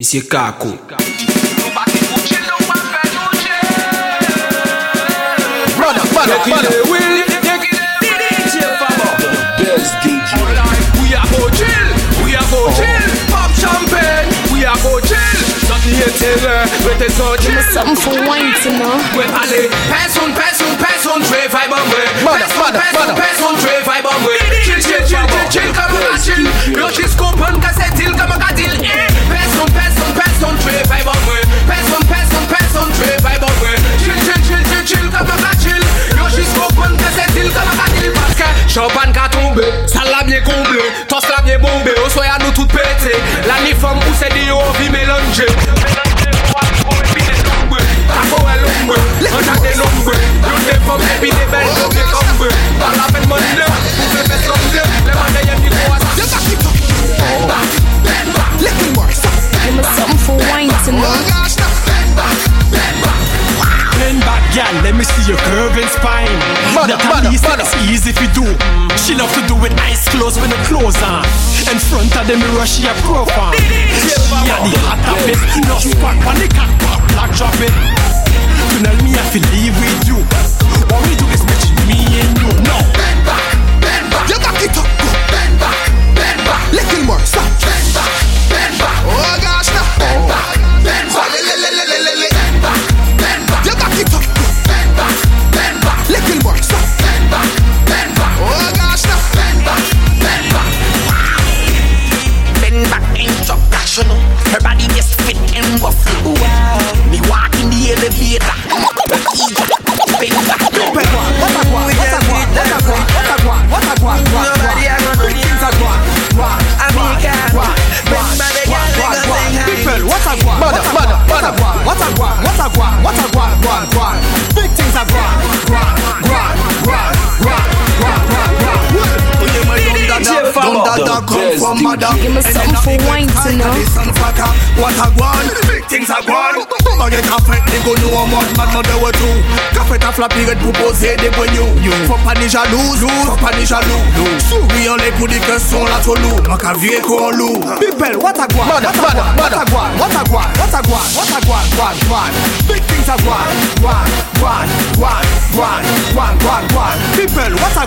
Monsieur Kako. Brother, brother, brother. Best DJ. We are go chill, we are go chill, pop champagne, we are go chill. Nothing here tell we take so chill. Something for wine to know. We allez, personne, personne, personne, très vibe en vrai. Personne, très vibe en vrai. Chill, chill, chill, chill, chill, comme on a chill. Yo, she's coupon, cassette, deal, comme on a deal. Eh, personne, personne, personne, très vibe en vrai. Personne, personne, personne, en closed with the clothes on. In front of the mirror, she a profile. She a the hot of it. No squat on the cock, black drop it. Tonight me I feel leave with you. What we do is match me and you. No. You back it up. Introductional. Her body me something for wine to know. What a guan, big things are guan. Baguette a fait, les go en mode man mode ouais tout. Café ta flappy red pour poser des poignons. Faut pas ni jaloux, faut pas ni jaloux. Souriant les coups des sont là trop lourd. Manque à vieux qu'on lourd. People, what a guan, what a guan, what a guan, what a guan, what a guan, what a guan, guan, guan. Big things are guan, guan,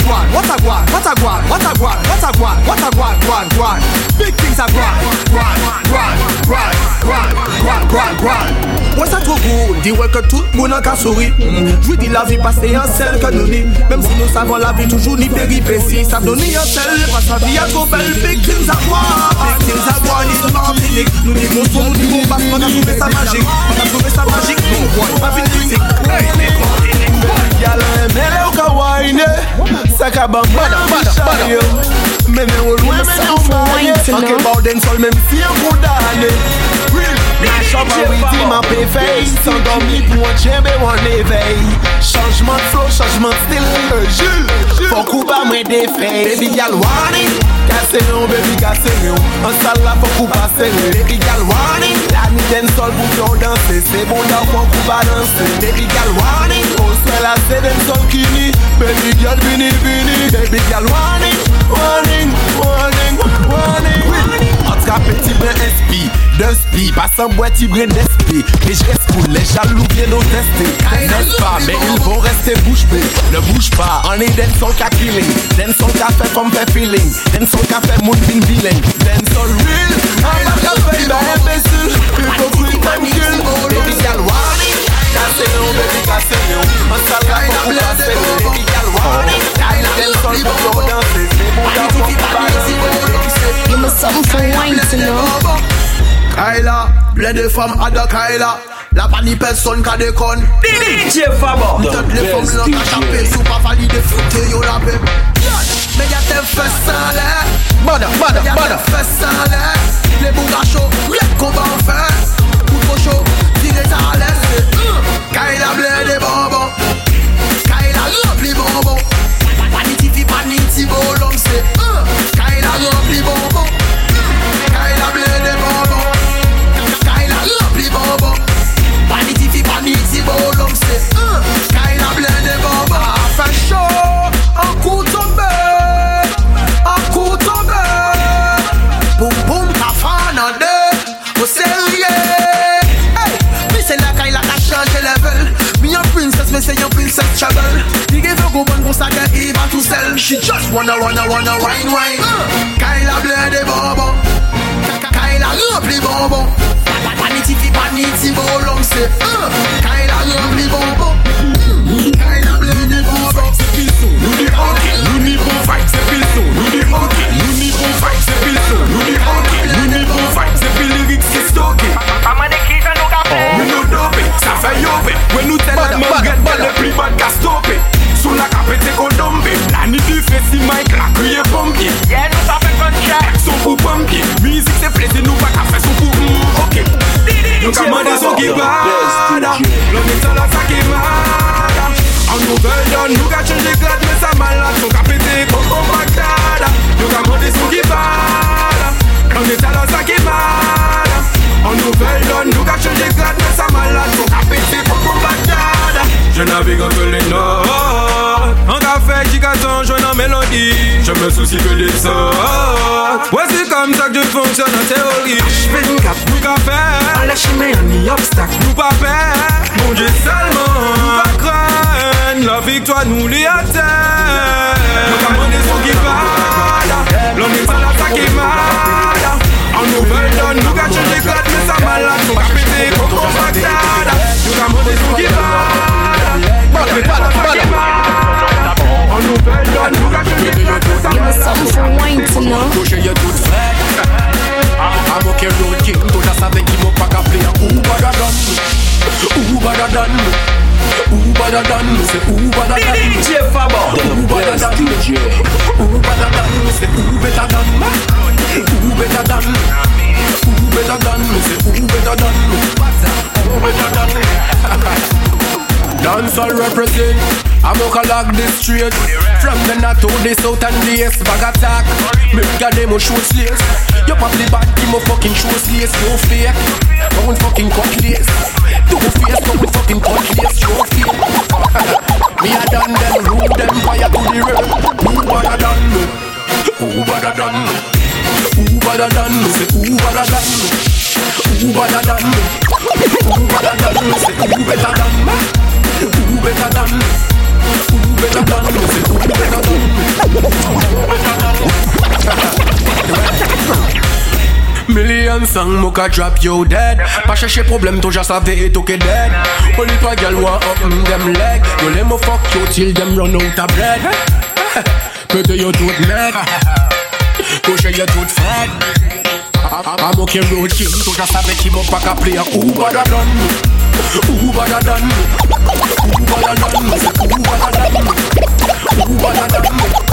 guan, what a guan, what a guan, what a guan, what a guan, what a guan, guan, guan. Big things are guan, guan, guan, guan, guan, guan, guan, guan. Moi ça trop cool, dis ouais que tout le monde a Mm. Je vous dis la vie passée en celle que nous ni Même si nous savons la vie toujours ni péripéties Ça donne en celle, que la vie a trop belle Big things à voir, big things à voir Ni de Martinique, nous ni mon son, nous ni mon basse On a trouvé ça magique, on a trouvé ça magique. Nous voit pas vite musique Hey, les Mele ou ka wine Saka Bada, bada, bada. Mene ou lwe mene ou Something for maye wine to Anke know. bout den sol yon kou dane Real Mash up a witi ma pe fey San dormi pou an chembe wan evey Chanjman de flow, chanjman de stil Jules, fokou pa mwen defey Baby gal wane Kase yon, baby kase yon An sal la fokou pa sere Baby gal ni Den sol pou ki ou danse Se bon da fon pou balanse. Baby gal wani Ou swe la se den sol ki Baby gal bini bini. Baby gal wani Warning, warning, warning Antra peti brin espi D'un spi, pasan bwe ti brin despi Mais je reste cool, les jaloux viennent au tester N'est-ce pas, mais ils vont rester bouche bée Ne bouge pas, on est den sol ka killing Den sol ka fe fom fe feeling. Den sol ka fe moun bin vilain. Den sol real, a cafe, Kyla, plein de femmes à de Kyla La pas ni personne qu'a déconne DJ Fabo. Toutes les femmes là qu'a tapé Sous pas validé foute yo la paix Mais y'a tes fesses sans l'air Bada, bada, bada Fesses sans l'air Les bougachos, y'a qu'on va en faire Ou trop chaud, tirez ça à l'aise just wanna, wanna, wanna wine, wine uh. Kyla des bonbons Kyla rempli bonbons Vanity fi vanity bolong c'est uh. Kyla rempli bonbons Kyla bleu des bonbons Nou di ok, nou ni bon vibe, se pil son Nou di ok, An nou vel don, nou ka chanje glad Men sa malade, son ka pete kon kon bagdada Je navigue entre les notes En café, j'y joint en mélodie. Je me soucie que des sortes Ouais, c'est comme ça que je fonctionne en théorie J'fais une cap, nous café Lâchez-moi ni obstacle, nous pas faire. Mon Dieu seulement, nous pas craindre. La victoire nous l'y atteint Nous avons des sons qui parlent L'on est à la qui mal. En nouvelle donne, nous gâchons des represent I'm a log this straight From the north to the south and the east Bag attack. Make a demo show slaves You the bad team of fucking show slaves. You fake. Don't fucking cut lace. Two face don't fucking cut lace. You fake. Me a done them Rule them fire to the road Who better than me? Who better than me? Who better than me? Say who better than me? Who better than me? Who better than me? Say who better than me Million song moka drop you dead. Pa chercher problème toi just savais et toke dead. Only pas gal want up mm, them leg. You let me fuck you till them run out of bread. Pete yo tout net Couche yo tout fred. I'm okay road king. Toi just savais qui m'a pas qu'à play better than. Me Who better than me Who better than me Say who better than me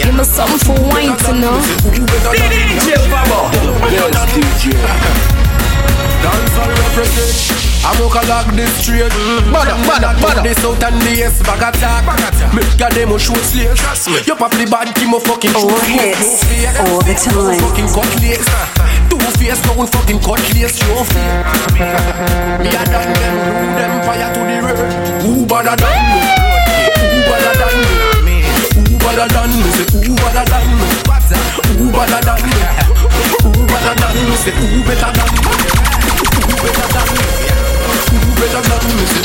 Give me something for wine know. Me DJ I'm a log this straight Bada, bada, bada. The south and the east bag attack Make a demo slaves You pop the bad team fucking All hits, all the time. Fucking cut lace Two face don't fucking cut lace Show Say who better than me. Who better than me. Who better than me